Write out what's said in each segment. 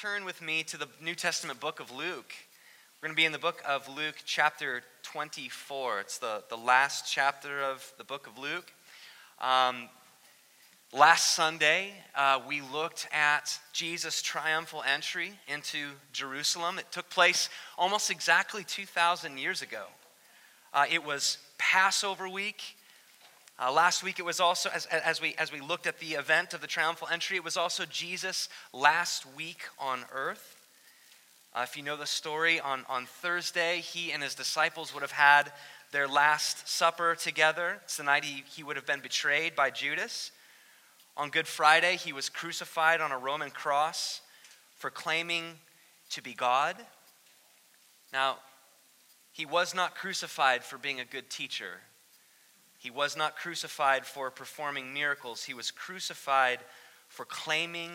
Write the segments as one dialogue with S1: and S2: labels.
S1: turn with me to the New Testament book of Luke. We're going to be in the book of Luke, chapter 24. It's the, the last chapter of the book of Luke. Um, last Sunday, uh, we looked at Jesus' triumphal entry into Jerusalem. It took place almost exactly 2,000 years ago. Uh, it was Passover week. Uh, last week, it was also, as, as, we, as we looked at the event of the triumphal entry, it was also Jesus' last week on earth. Uh, if you know the story, on, on Thursday, he and his disciples would have had their last supper together. It's the night he, he would have been betrayed by Judas. On Good Friday, he was crucified on a Roman cross for claiming to be God. Now, he was not crucified for being a good teacher. He was not crucified for performing miracles. He was crucified for claiming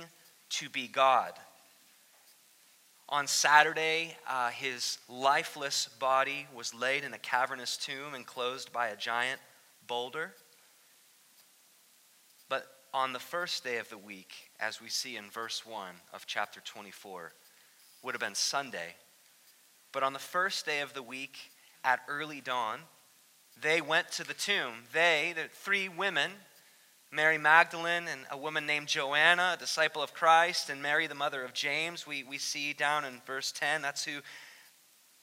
S1: to be God. On Saturday, uh, his lifeless body was laid in a cavernous tomb enclosed by a giant boulder. But on the first day of the week, as we see in verse 1 of chapter 24, would have been Sunday. But on the first day of the week, at early dawn, they went to the tomb. They, the three women, Mary Magdalene and a woman named Joanna, a disciple of Christ, and Mary, the mother of James, we, we see down in verse 10. That's who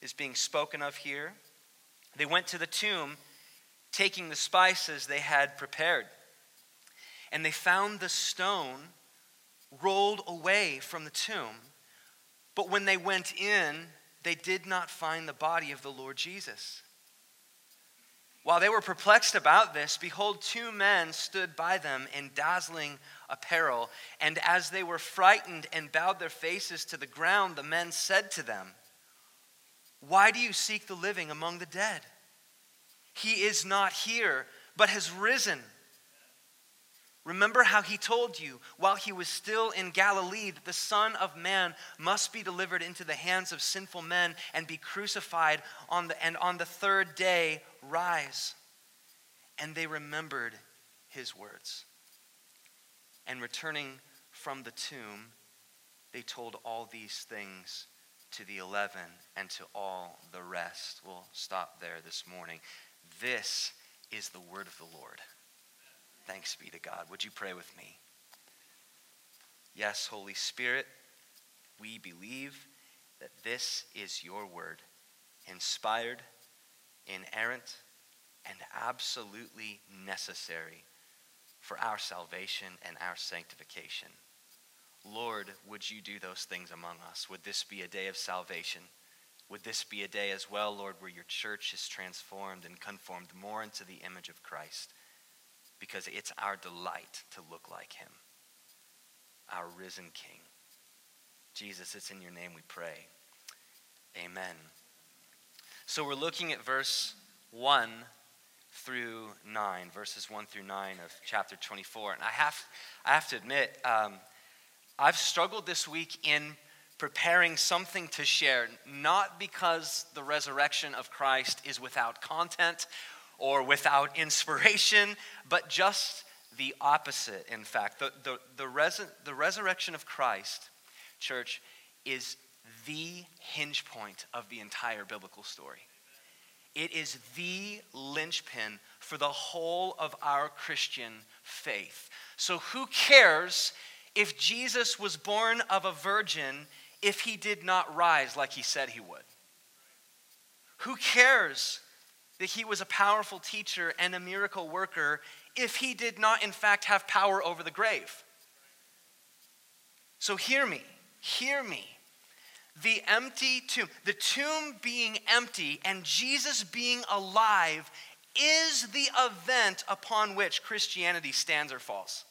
S1: is being spoken of here. They went to the tomb taking the spices they had prepared. And they found the stone rolled away from the tomb. But when they went in, they did not find the body of the Lord Jesus. While they were perplexed about this, behold, two men stood by them in dazzling apparel. And as they were frightened and bowed their faces to the ground, the men said to them, Why do you seek the living among the dead? He is not here, but has risen. Remember how he told you while he was still in Galilee that the Son of Man must be delivered into the hands of sinful men and be crucified on the, and on the third day rise. And they remembered his words. And returning from the tomb, they told all these things to the eleven and to all the rest. We'll stop there this morning. This is the word of the Lord. Thanks be to God. Would you pray with me? Yes, Holy Spirit, we believe that this is your word, inspired, inerrant, and absolutely necessary for our salvation and our sanctification. Lord, would you do those things among us? Would this be a day of salvation? Would this be a day as well, Lord, where your church is transformed and conformed more into the image of Christ? Because it's our delight to look like him, our risen King. Jesus, it's in your name we pray. Amen. So we're looking at verse 1 through 9, verses 1 through 9 of chapter 24. And I have, I have to admit, um, I've struggled this week in preparing something to share, not because the resurrection of Christ is without content or without inspiration, but just the opposite, in fact. The, the, the, res- the resurrection of Christ, church, is the hinge point of the entire biblical story. It is the linchpin for the whole of our Christian faith. So, who cares if Jesus was born of a virgin if he did not rise like he said he would? Who cares that he was a powerful teacher and a miracle worker if he did not, in fact, have power over the grave. So hear me, hear me. The empty tomb, the tomb being empty and Jesus being alive is the event upon which Christianity stands or falls.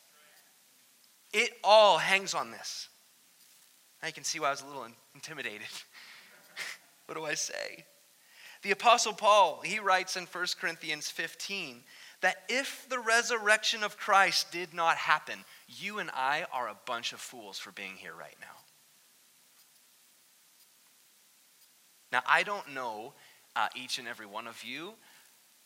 S1: It all hangs on this. Now you can see why I was a little intimidated. what do I say? The Apostle Paul, he writes in 1 Corinthians 15 that if the resurrection of Christ did not happen, you and I are a bunch of fools for being here right now. Now, I don't know uh, each and every one of you.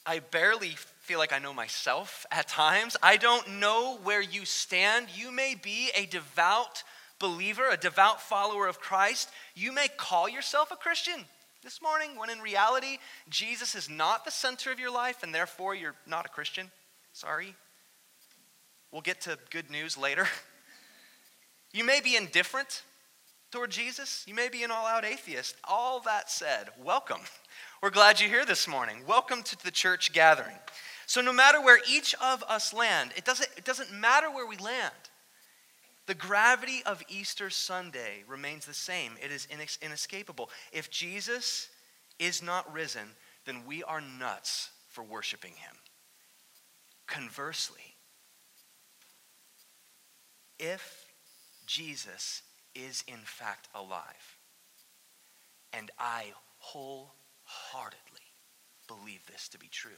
S1: I barely feel like I know myself at times. I don't know where you stand. You may be a devout believer, a devout follower of Christ, you may call yourself a Christian this morning when in reality, Jesus is not the center of your life and therefore you're not a Christian. Sorry. We'll get to good news later. You may be indifferent toward Jesus. You may be an all out atheist. All that said, welcome. We're glad you're here this morning. Welcome to the church gathering. So, no matter where each of us land, it doesn't, it doesn't matter where we land. The gravity of Easter Sunday remains the same. It is inescapable. If Jesus is not risen, then we are nuts for worshiping him. Conversely, if Jesus is in fact alive, and I wholeheartedly believe this to be true,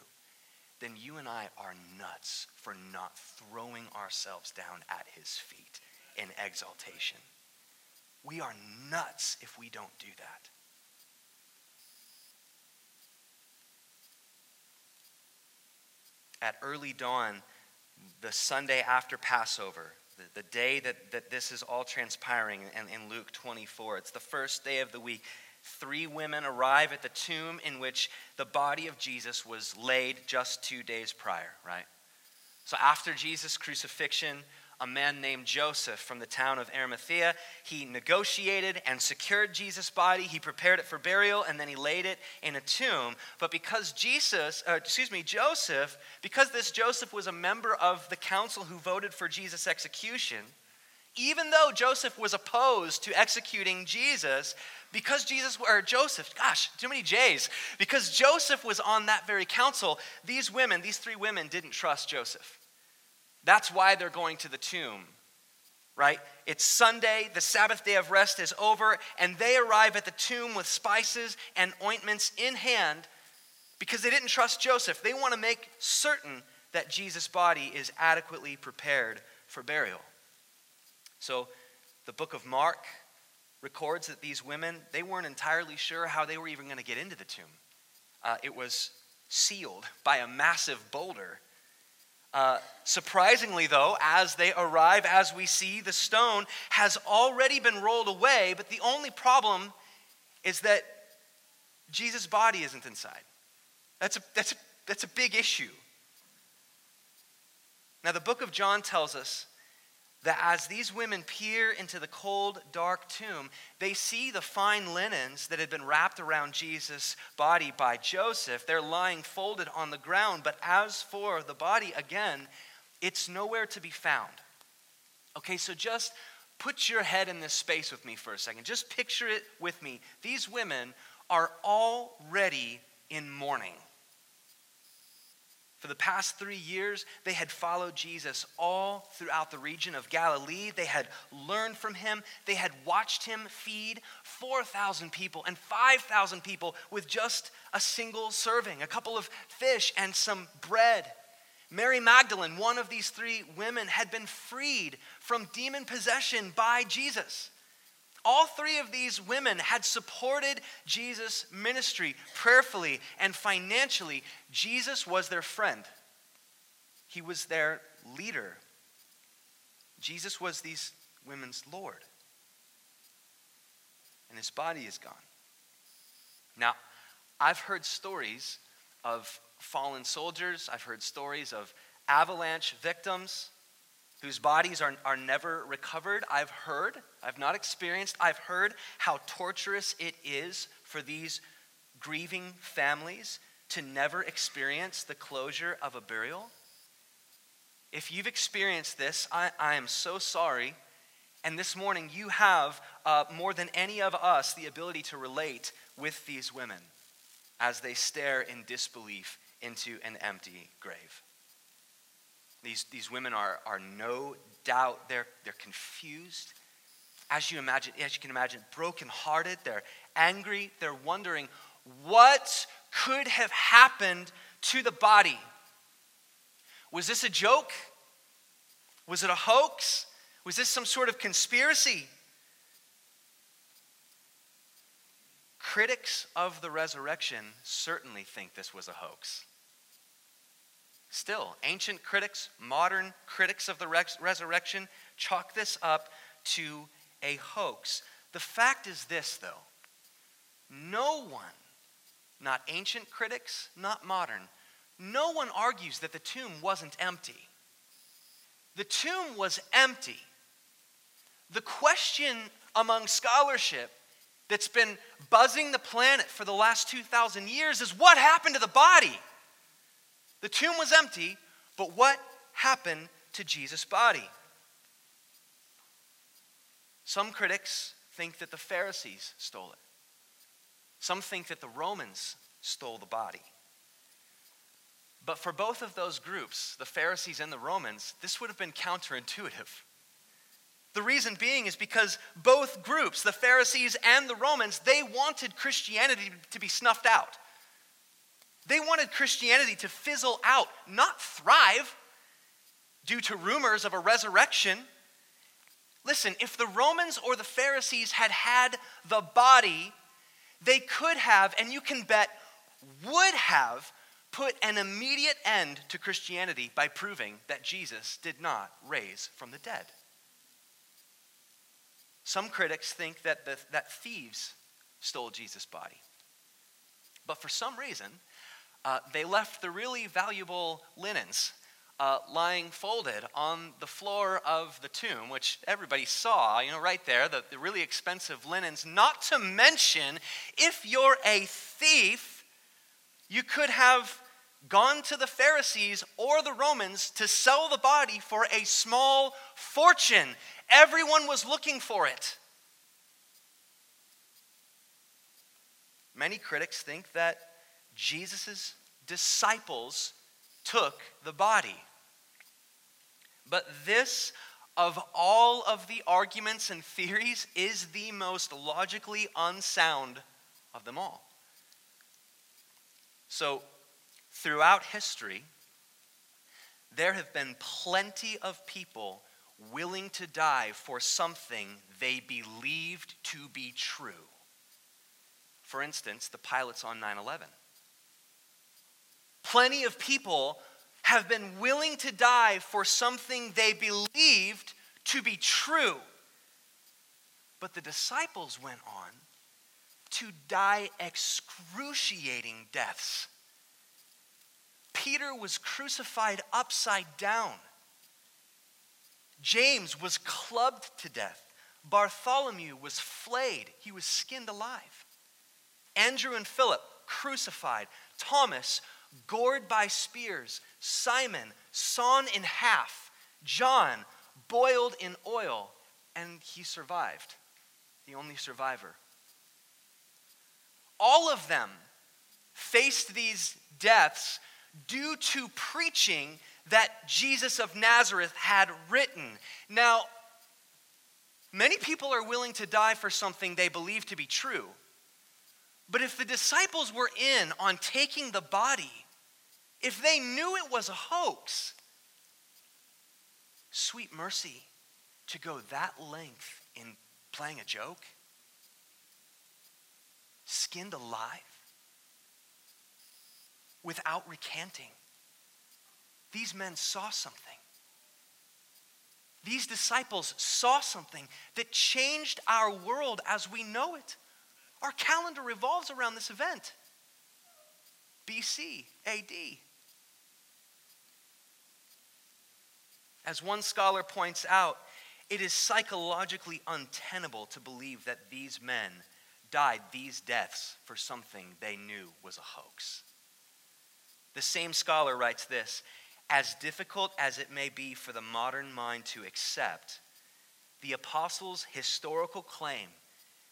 S1: then you and I are nuts for not throwing ourselves down at his feet in exaltation. We are nuts if we don't do that. At early dawn, the Sunday after Passover, the, the day that, that this is all transpiring in, in Luke 24, it's the first day of the week. Three women arrive at the tomb in which the body of Jesus was laid just two days prior, right? So after Jesus' crucifixion, a man named Joseph from the town of Arimathea. He negotiated and secured Jesus' body. He prepared it for burial and then he laid it in a tomb. But because Jesus, uh, excuse me, Joseph, because this Joseph was a member of the council who voted for Jesus' execution, even though Joseph was opposed to executing Jesus, because Jesus, or Joseph, gosh, too many J's, because Joseph was on that very council, these women, these three women, didn't trust Joseph. That's why they're going to the tomb, right? It's Sunday, the Sabbath day of rest is over, and they arrive at the tomb with spices and ointments in hand because they didn't trust Joseph. They want to make certain that Jesus' body is adequately prepared for burial. So the book of Mark records that these women, they weren't entirely sure how they were even going to get into the tomb. Uh, it was sealed by a massive boulder uh, surprisingly, though, as they arrive, as we see, the stone has already been rolled away, but the only problem is that Jesus' body isn't inside. That's a, that's a, that's a big issue. Now, the book of John tells us that as these women peer into the cold, dark tomb, they see the fine linens that had been wrapped around Jesus' body by Joseph. They're lying folded on the ground, but as for the body, again, it's nowhere to be found. Okay, so just put your head in this space with me for a second. Just picture it with me. These women are already in mourning. For the past three years, they had followed Jesus all throughout the region of Galilee. They had learned from him. They had watched him feed 4,000 people and 5,000 people with just a single serving, a couple of fish and some bread. Mary Magdalene, one of these three women, had been freed from demon possession by Jesus. All three of these women had supported Jesus' ministry prayerfully and financially. Jesus was their friend, he was their leader. Jesus was these women's Lord. And his body is gone. Now, I've heard stories of fallen soldiers, I've heard stories of avalanche victims whose bodies are, are never recovered. I've heard, I've not experienced, I've heard how torturous it is for these grieving families to never experience the closure of a burial. If you've experienced this, I, I am so sorry. And this morning, you have, uh, more than any of us, the ability to relate with these women as they stare in disbelief into an empty grave. These, these women are, are no doubt, they're, they're confused. As you imagine, as you can imagine, brokenhearted, they're angry, they're wondering what could have happened to the body. Was this a joke? Was it a hoax? Was this some sort of conspiracy? Critics of the resurrection certainly think this was a hoax. Still, ancient critics, modern critics of the res- resurrection chalk this up to a hoax. The fact is this, though no one, not ancient critics, not modern, no one argues that the tomb wasn't empty. The tomb was empty. The question among scholarship that's been buzzing the planet for the last 2,000 years is what happened to the body? The tomb was empty, but what happened to Jesus' body? Some critics think that the Pharisees stole it. Some think that the Romans stole the body. But for both of those groups, the Pharisees and the Romans, this would have been counterintuitive. The reason being is because both groups, the Pharisees and the Romans, they wanted Christianity to be snuffed out. They wanted Christianity to fizzle out, not thrive due to rumors of a resurrection. Listen, if the Romans or the Pharisees had had the body, they could have, and you can bet would have, put an immediate end to Christianity by proving that Jesus did not raise from the dead. Some critics think that, the, that thieves stole Jesus' body. But for some reason, uh, they left the really valuable linens uh, lying folded on the floor of the tomb, which everybody saw, you know, right there, the, the really expensive linens. Not to mention, if you're a thief, you could have gone to the Pharisees or the Romans to sell the body for a small fortune. Everyone was looking for it. Many critics think that Jesus' disciples took the body. But this, of all of the arguments and theories, is the most logically unsound of them all. So, throughout history, there have been plenty of people willing to die for something they believed to be true. For instance, the pilots on 9 11. Plenty of people have been willing to die for something they believed to be true. But the disciples went on to die excruciating deaths. Peter was crucified upside down. James was clubbed to death. Bartholomew was flayed. He was skinned alive. Andrew and Philip crucified. Thomas gored by spears. Simon sawn in half. John boiled in oil. And he survived, the only survivor. All of them faced these deaths due to preaching that Jesus of Nazareth had written. Now, many people are willing to die for something they believe to be true. But if the disciples were in on taking the body, if they knew it was a hoax, sweet mercy to go that length in playing a joke, skinned alive, without recanting. These men saw something. These disciples saw something that changed our world as we know it. Our calendar revolves around this event. BC, AD. As one scholar points out, it is psychologically untenable to believe that these men died these deaths for something they knew was a hoax. The same scholar writes this As difficult as it may be for the modern mind to accept, the apostles' historical claim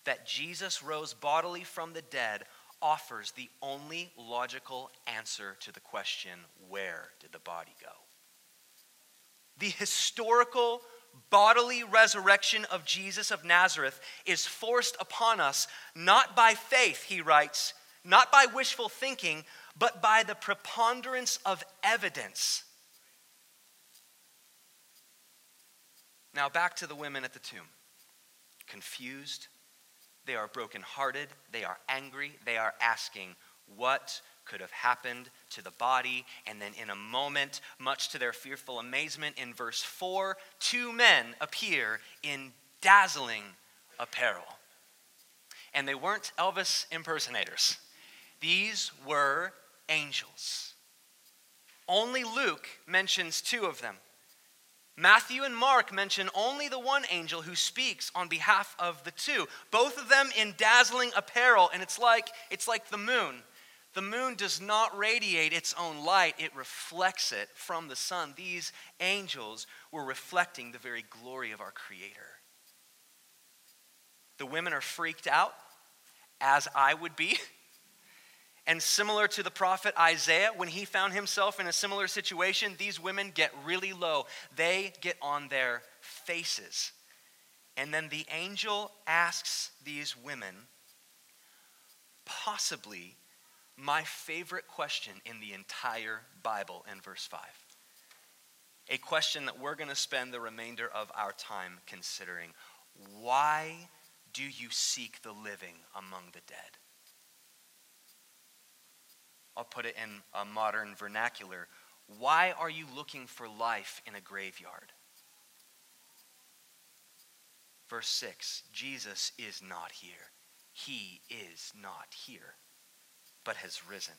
S1: that Jesus rose bodily from the dead offers the only logical answer to the question where did the body go? The historical bodily resurrection of Jesus of Nazareth is forced upon us not by faith, he writes, not by wishful thinking, but by the preponderance of evidence. Now, back to the women at the tomb. Confused, they are brokenhearted, they are angry, they are asking, What could have happened to the body? And then, in a moment, much to their fearful amazement, in verse 4, two men appear in dazzling apparel. And they weren't Elvis impersonators, these were angels. Only Luke mentions two of them. Matthew and Mark mention only the one angel who speaks on behalf of the two, both of them in dazzling apparel, and it's like it's like the moon. The moon does not radiate its own light, it reflects it from the sun. These angels were reflecting the very glory of our Creator. The women are freaked out, as I would be. And similar to the prophet Isaiah, when he found himself in a similar situation, these women get really low. They get on their faces. And then the angel asks these women, possibly my favorite question in the entire Bible in verse 5. A question that we're going to spend the remainder of our time considering. Why do you seek the living among the dead? I'll put it in a modern vernacular. Why are you looking for life in a graveyard? Verse 6 Jesus is not here. He is not here, but has risen.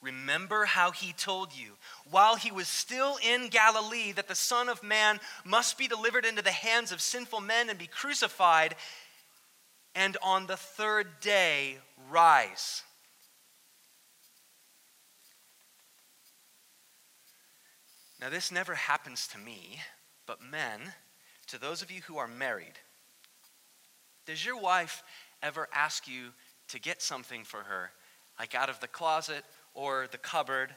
S1: Remember how he told you, while he was still in Galilee, that the Son of Man must be delivered into the hands of sinful men and be crucified, and on the third day rise. Now, this never happens to me, but men, to those of you who are married, does your wife ever ask you to get something for her, like out of the closet or the cupboard?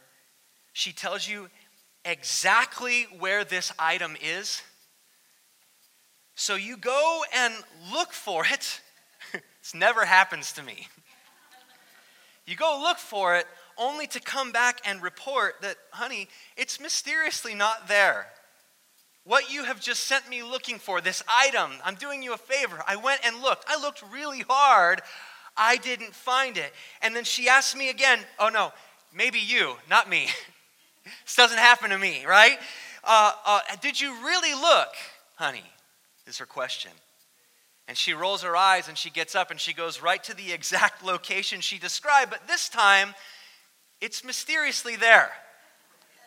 S1: She tells you exactly where this item is. So you go and look for it. this never happens to me. You go look for it only to come back and report that, honey, it's mysteriously not there. What you have just sent me looking for, this item, I'm doing you a favor. I went and looked. I looked really hard. I didn't find it. And then she asked me again, oh no, maybe you, not me. this doesn't happen to me, right? Uh, uh, did you really look, honey? Is her question. And she rolls her eyes and she gets up and she goes right to the exact location she described, but this time it's mysteriously there.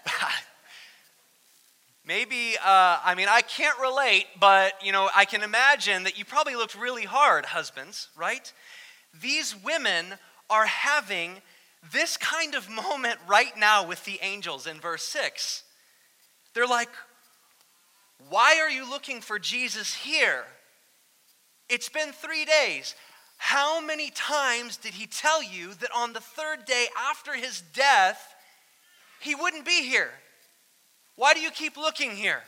S1: Maybe, uh, I mean, I can't relate, but, you know, I can imagine that you probably looked really hard, husbands, right? These women are having this kind of moment right now with the angels in verse 6. They're like, Why are you looking for Jesus here? It's been three days. How many times did he tell you that on the third day after his death, he wouldn't be here? Why do you keep looking here?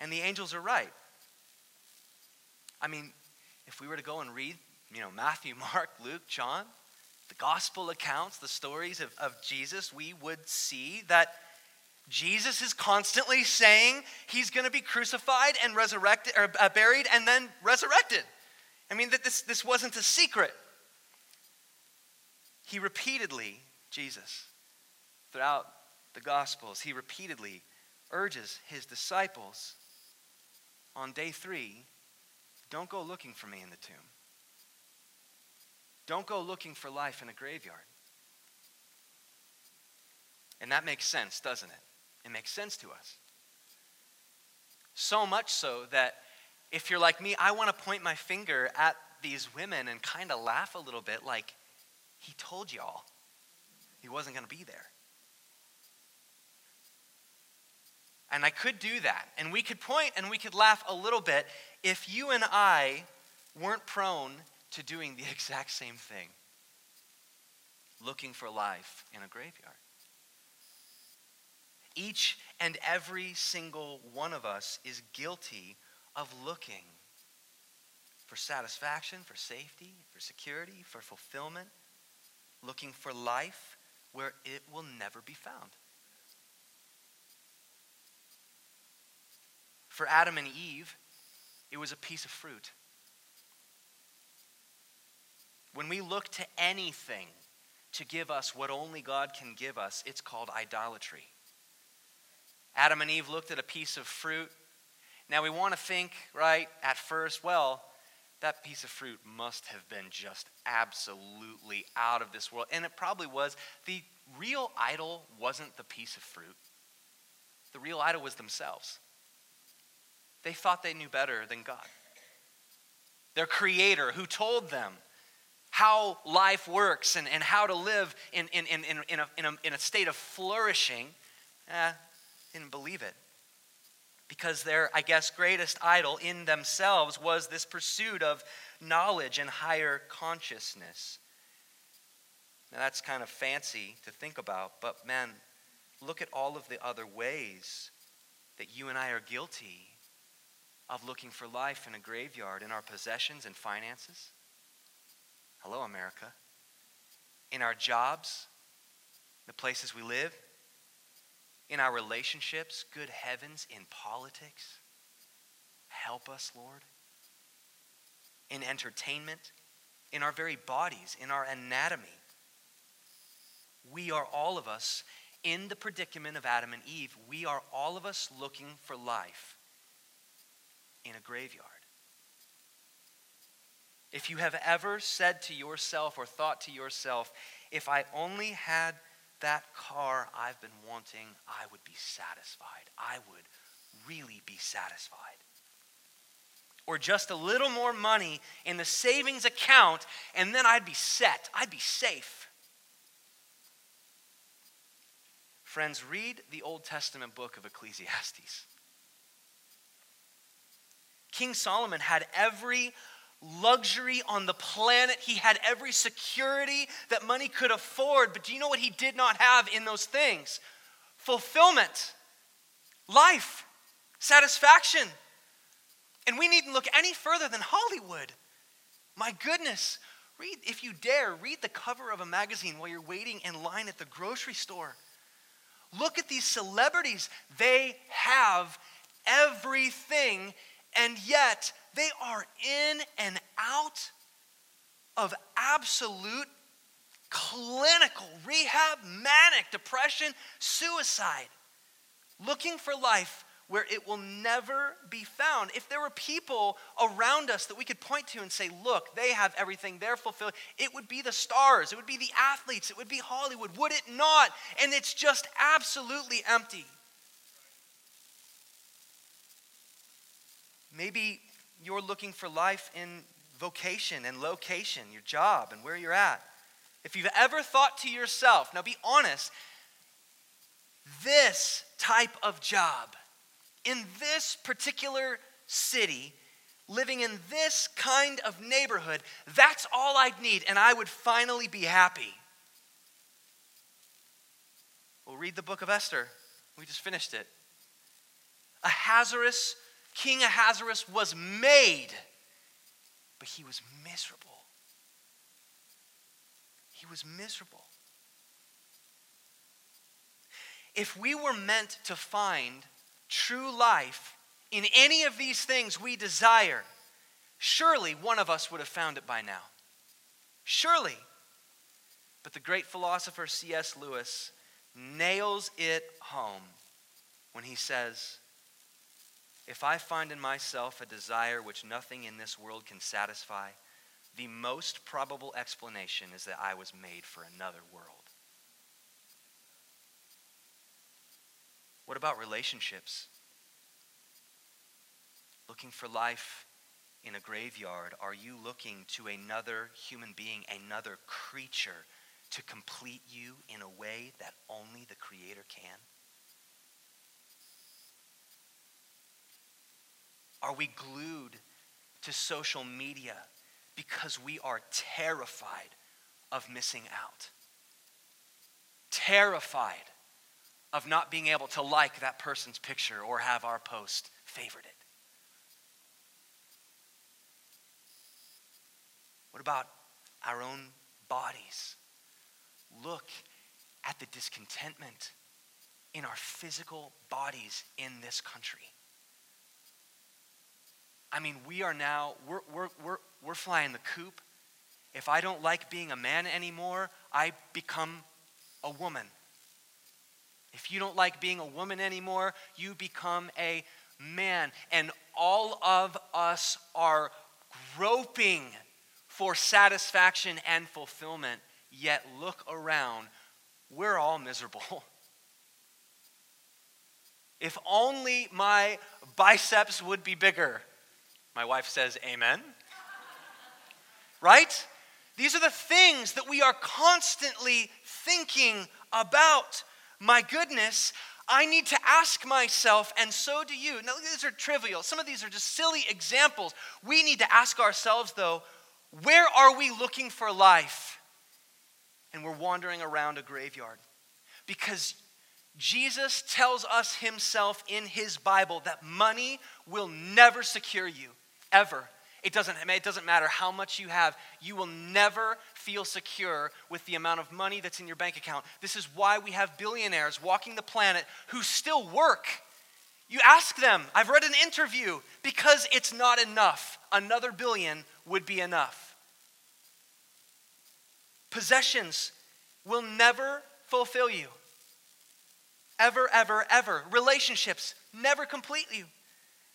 S1: And the angels are right. I mean, if we were to go and read, you know, Matthew, Mark, Luke, John, the gospel accounts, the stories of, of Jesus, we would see that Jesus is constantly saying he's going to be crucified and resurrected, or uh, buried and then resurrected. I mean, that this, this wasn't a secret. He repeatedly, Jesus, throughout the Gospels, he repeatedly urges his disciples on day three don't go looking for me in the tomb. Don't go looking for life in a graveyard. And that makes sense, doesn't it? It makes sense to us. So much so that if you're like me, I want to point my finger at these women and kind of laugh a little bit like, he told y'all he wasn't going to be there. And I could do that. And we could point and we could laugh a little bit if you and I weren't prone to doing the exact same thing looking for life in a graveyard. Each and every single one of us is guilty of looking for satisfaction, for safety, for security, for fulfillment, looking for life where it will never be found. For Adam and Eve, it was a piece of fruit. When we look to anything to give us what only God can give us, it's called idolatry. Adam and Eve looked at a piece of fruit Now we want to think, right, at first, well, that piece of fruit must have been just absolutely out of this world. And it probably was. The real idol wasn't the piece of fruit, the real idol was themselves. They thought they knew better than God. Their creator, who told them how life works and, and how to live in, in, in, in, a, in, a, in a state of flourishing, eh, didn't believe it because their, I guess, greatest idol in themselves was this pursuit of knowledge and higher consciousness. Now, that's kind of fancy to think about, but man, look at all of the other ways that you and I are guilty of looking for life in a graveyard in our possessions and finances. Hello, America. In our jobs, the places we live, in our relationships, good heavens, in politics. Help us, Lord. In entertainment, in our very bodies, in our anatomy. We are all of us in the predicament of Adam and Eve. We are all of us looking for life in a graveyard. If you have ever said to yourself or thought to yourself, if I only had that car I've been wanting, I would be satisfied. I would really be satisfied. Or just a little more money in the savings account, and then I'd be set. I'd be safe. Friends, read the Old Testament book of Ecclesiastes. King Solomon had every luxury on the planet. He had every security that money could afford. But do you know what he did not have in those things? Fulfillment, life, satisfaction. And we needn't look any further than Hollywood. My goodness, read, if you dare, read the cover of a magazine while you're waiting in line at the grocery store. Look at these celebrities. They have everything, and yet they are in and out of absolute clinical rehab, manic depression, suicide, looking for life where it will never be found. If there were people around us that we could point to and say, look, they have everything, they're fulfilled, it would be the stars, it would be the athletes, it would be Hollywood, would it not? And it's just absolutely empty. Maybe you're looking for life in vocation and location, your job and where you're at. If you've ever thought to yourself, now be honest, this type of job in this particular city, living in this kind of neighborhood, that's all I'd need, and I would finally be happy. We'll read the book of Esther. We just finished it. A Ahasuerus King Ahasuerus was made, but he was miserable. He was miserable. If we were meant to find true life in any of these things we desire, surely one of us would have found it by now. Surely. But the great philosopher C.S. Lewis nails it home when he says, if I find in myself a desire which nothing in this world can satisfy, the most probable explanation is that I was made for another world. What about relationships? Looking for life in a graveyard, are you looking to another human being, another creature, to complete you in a way that only the Creator can? Are we glued to social media because we are terrified of missing out? Terrified of not being able to like that person's picture or have our post favorited? What about our own bodies? Look at the discontentment in our physical bodies in this country. I mean, we are now, we're, we're, we're, we're flying the coop. If I don't like being a man anymore, I become a woman. If you don't like being a woman anymore, you become a man. And all of us are groping for satisfaction and fulfillment. Yet look around, we're all miserable. If only my biceps would be bigger. My wife says, Amen. right? These are the things that we are constantly thinking about. My goodness, I need to ask myself, and so do you. Now, these are trivial. Some of these are just silly examples. We need to ask ourselves, though, where are we looking for life? And we're wandering around a graveyard. Because Jesus tells us himself in his Bible that money will never secure you, ever. It doesn't, it doesn't matter how much you have, you will never feel secure with the amount of money that's in your bank account. This is why we have billionaires walking the planet who still work. You ask them, I've read an interview, because it's not enough. Another billion would be enough. Possessions will never fulfill you. Ever, ever, ever. Relationships never complete you.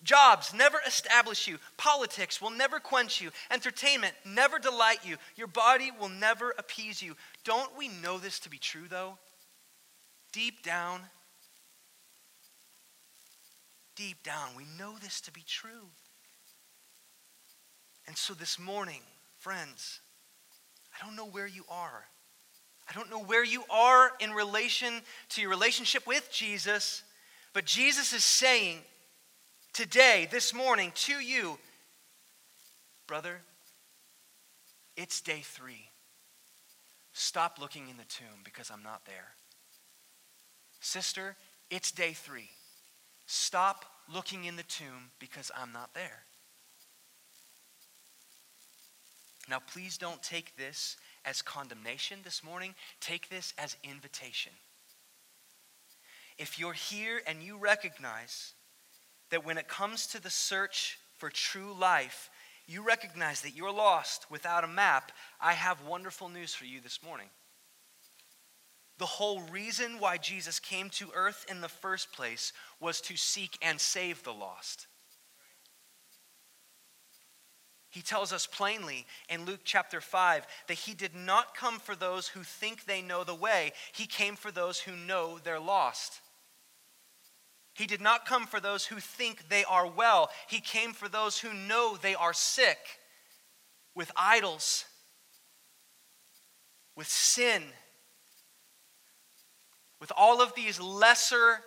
S1: Jobs never establish you. Politics will never quench you. Entertainment never delight you. Your body will never appease you. Don't we know this to be true, though? Deep down, deep down, we know this to be true. And so this morning, friends, I don't know where you are. I don't know where you are in relation to your relationship with Jesus, but Jesus is saying, today, this morning, to you, brother, it's day three. Stop looking in the tomb because I'm not there. Sister, it's day three. Stop looking in the tomb because I'm not there. Now, please don't take this as condemnation this morning, take this as invitation. If you're here and you recognize that when it comes to the search for true life, you recognize that you're lost without a map, I have wonderful news for you this morning. The whole reason why Jesus came to earth in the first place was to seek and save the lost. He tells us plainly in Luke chapter 5 that he did not come for those who think they know the way, he came for those who know they're lost. He did not come for those who think they are well. He came for those who know they are sick with idols, with sin, with all of these lesser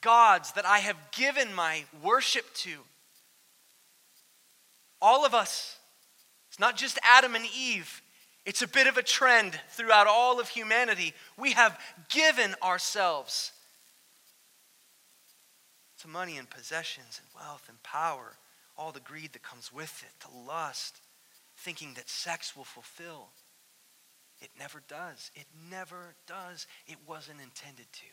S1: gods that I have given my worship to. All of us. It's not just Adam and Eve. It's a bit of a trend throughout all of humanity. We have given ourselves to money and possessions and wealth and power, all the greed that comes with it, to lust, thinking that sex will fulfill. It never does. It never does. It wasn't intended to.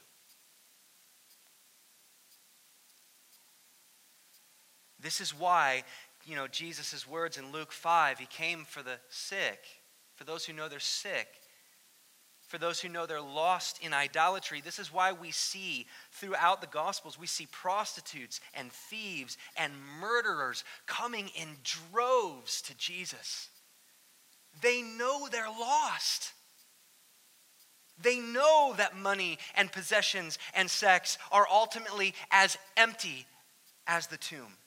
S1: This is why, you know, Jesus' words in Luke 5, he came for the sick, for those who know they're sick for those who know they're lost in idolatry. This is why we see throughout the Gospels, we see prostitutes and thieves and murderers coming in droves to Jesus. They know they're lost. They know that money and possessions and sex are ultimately as empty as the tomb.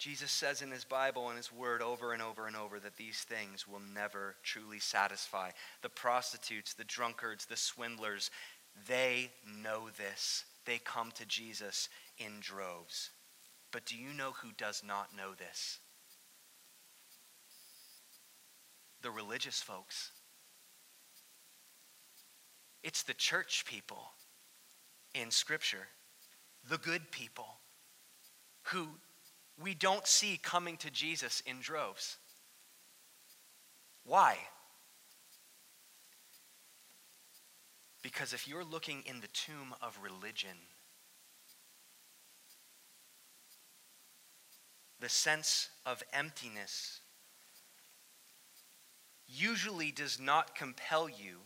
S1: Jesus says in his Bible and his word over and over and over that these things will never truly satisfy. The prostitutes, the drunkards, the swindlers, they know this. They come to Jesus in droves. But do you know who does not know this? The religious folks. It's the church people in Scripture, the good people who we don't see coming to Jesus in droves. Why? Because if you're looking in the tomb of religion, the sense of emptiness usually does not compel you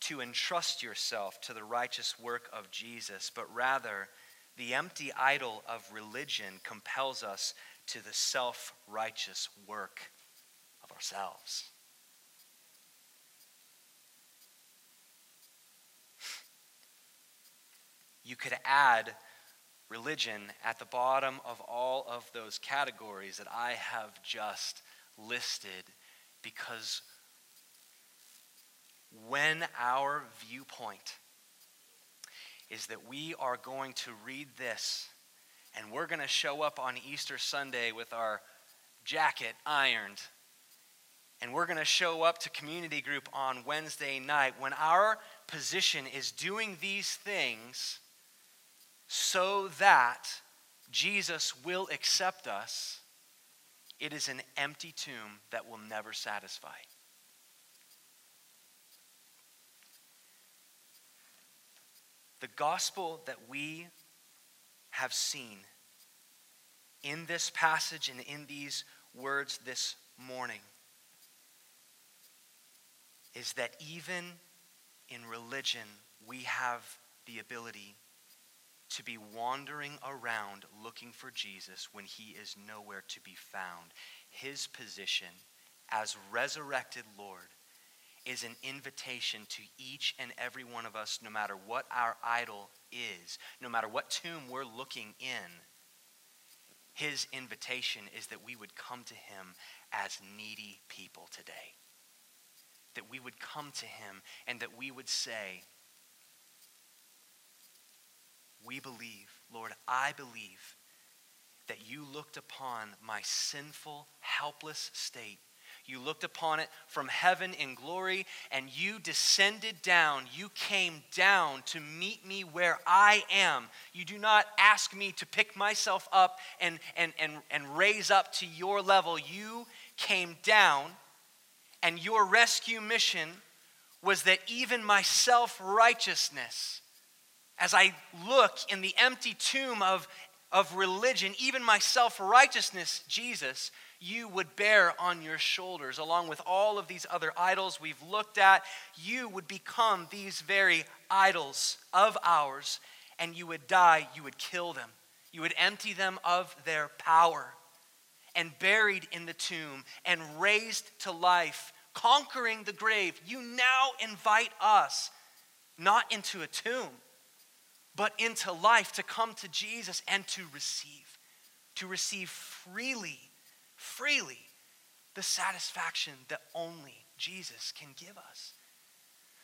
S1: to entrust yourself to the righteous work of Jesus, but rather the empty idol of religion compels us to the self righteous work of ourselves. You could add religion at the bottom of all of those categories that I have just listed because when our viewpoint is that we are going to read this and we're going to show up on Easter Sunday with our jacket ironed and we're going to show up to community group on Wednesday night when our position is doing these things so that Jesus will accept us, it is an empty tomb that will never satisfy. The gospel that we have seen in this passage and in these words this morning is that even in religion, we have the ability to be wandering around looking for Jesus when he is nowhere to be found. His position as resurrected Lord is an invitation to each and every one of us, no matter what our idol is, no matter what tomb we're looking in. His invitation is that we would come to him as needy people today. That we would come to him and that we would say, we believe, Lord, I believe that you looked upon my sinful, helpless state. You looked upon it from heaven in glory, and you descended down. You came down to meet me where I am. You do not ask me to pick myself up and, and, and, and raise up to your level. You came down, and your rescue mission was that even my self righteousness, as I look in the empty tomb of, of religion, even my self righteousness, Jesus, you would bear on your shoulders, along with all of these other idols we've looked at. You would become these very idols of ours, and you would die, you would kill them, you would empty them of their power. And buried in the tomb and raised to life, conquering the grave, you now invite us not into a tomb but into life to come to Jesus and to receive, to receive freely, freely the satisfaction that only Jesus can give us.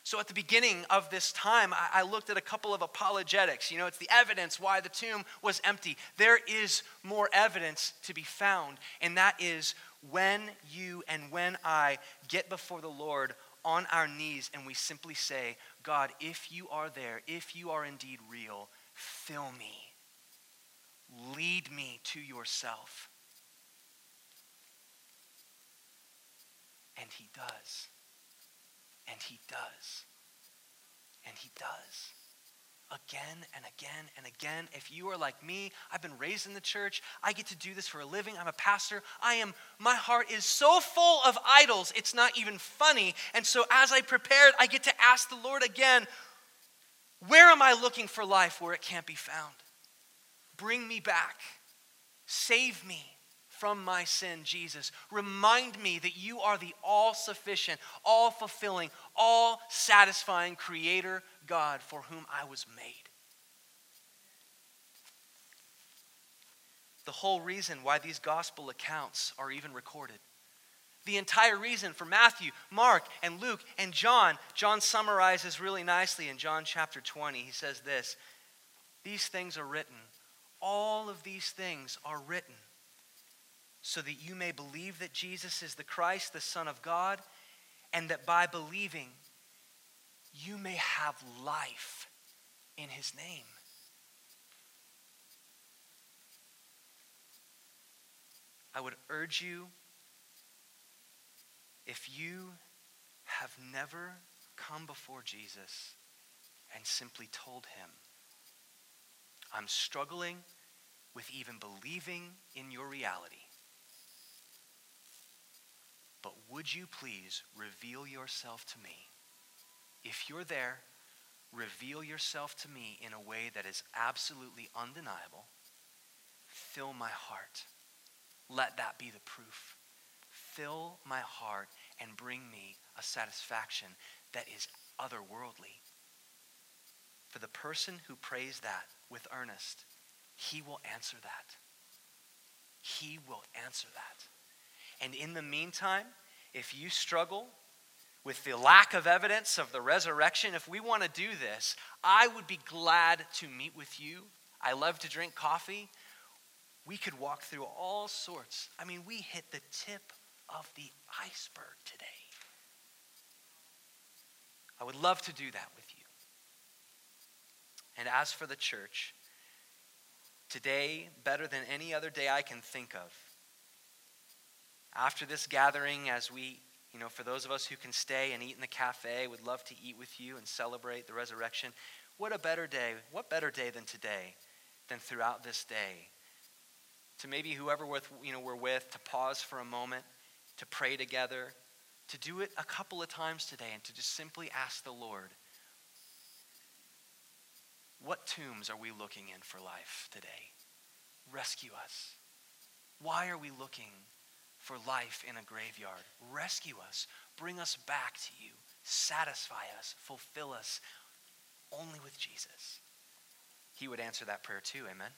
S1: So, at the beginning of this time, I, looked at a couple of apologetics. You know, it's the evidence why the tomb was empty. There is more evidence to be found, and that is when you and when I get before the Lord on our knees and we simply say, God, if you are there, if you are indeed real, fill me. Lead me to yourself. And he does. And he does. And he does again and again and again. If you are like me, I've been raised in the church. I get to do this for a living. I'm a pastor. I am my heart is so full of idols. It's not even funny. And so as I prepared, I get to ask the Lord again, where am I looking for life where it can't be found? Bring me back. Save me from my sin, Jesus. Remind me that you are the all sufficient, all fulfilling, all satisfying creator God for whom I was made. The whole reason why these gospel accounts are even recorded. The entire reason for Matthew, Mark, and Luke, and John, John summarizes really nicely in John chapter 20. He says this These things are written, all of these things are written, so that you may believe that Jesus is the Christ, the Son of God, and that by believing, you may have life in his name. I would urge you, if you have never come before Jesus and simply told him, I'm struggling with even believing in your reality. But would you please reveal yourself to me? if you're there, reveal yourself to me in a way that is absolutely undeniable. Fill my heart. Let that be the proof. Fill my heart and bring me a satisfaction that is otherworldly. For the person who prays that with earnest, he will answer that. He will answer that. And in the meantime, if you struggle with the lack of evidence of the resurrection, if we want to do this, I would be glad to meet with you. I love to drink coffee. We could walk through all sorts. I mean, we hit the tip of the iceberg today. I would love to do that with you. And as for the church, today, better than any other day I can think of, after this gathering, as we, you know, for those of us who can stay and eat in the cafe, would love to eat with you and celebrate the resurrection. What a better day, what better day than today, than throughout this day, to maybe whoever with, you know, we're with, to pause for a moment, to pray together, to do it a couple of times today, and to just simply ask the Lord, what tombs are we looking in for life today? Rescue us. Why are we looking for life in a graveyard? Rescue us. Bring us back to you. Satisfy us. Fulfill us only with Jesus. He would answer that prayer too. Amen.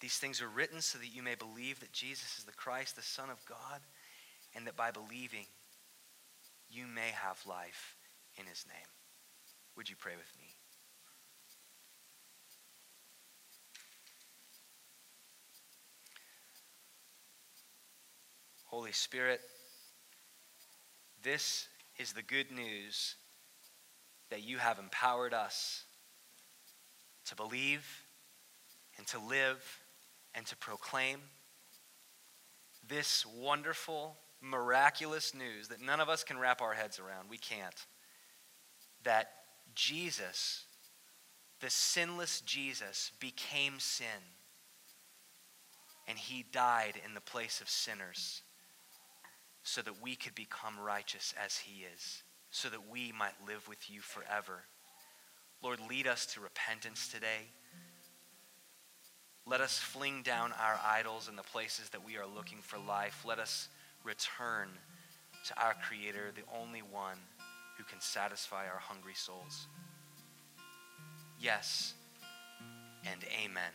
S1: These things are written so that you may believe that Jesus is the Christ, the Son of God, and that by believing, you may have life in his name. Would you pray with me? Holy Spirit, this is the good news that you have empowered us to believe and to live and to proclaim this wonderful, miraculous news that none of us can wrap our heads around. We can't. That Jesus, the sinless Jesus, became sin. And he died in the place of sinners so that we could become righteous as he is, so that we might live with you forever. Lord, lead us to repentance today. Let us fling down our idols in the places that we are looking for life. Let us return to our Creator, the only one who can satisfy our hungry souls. Yes and amen.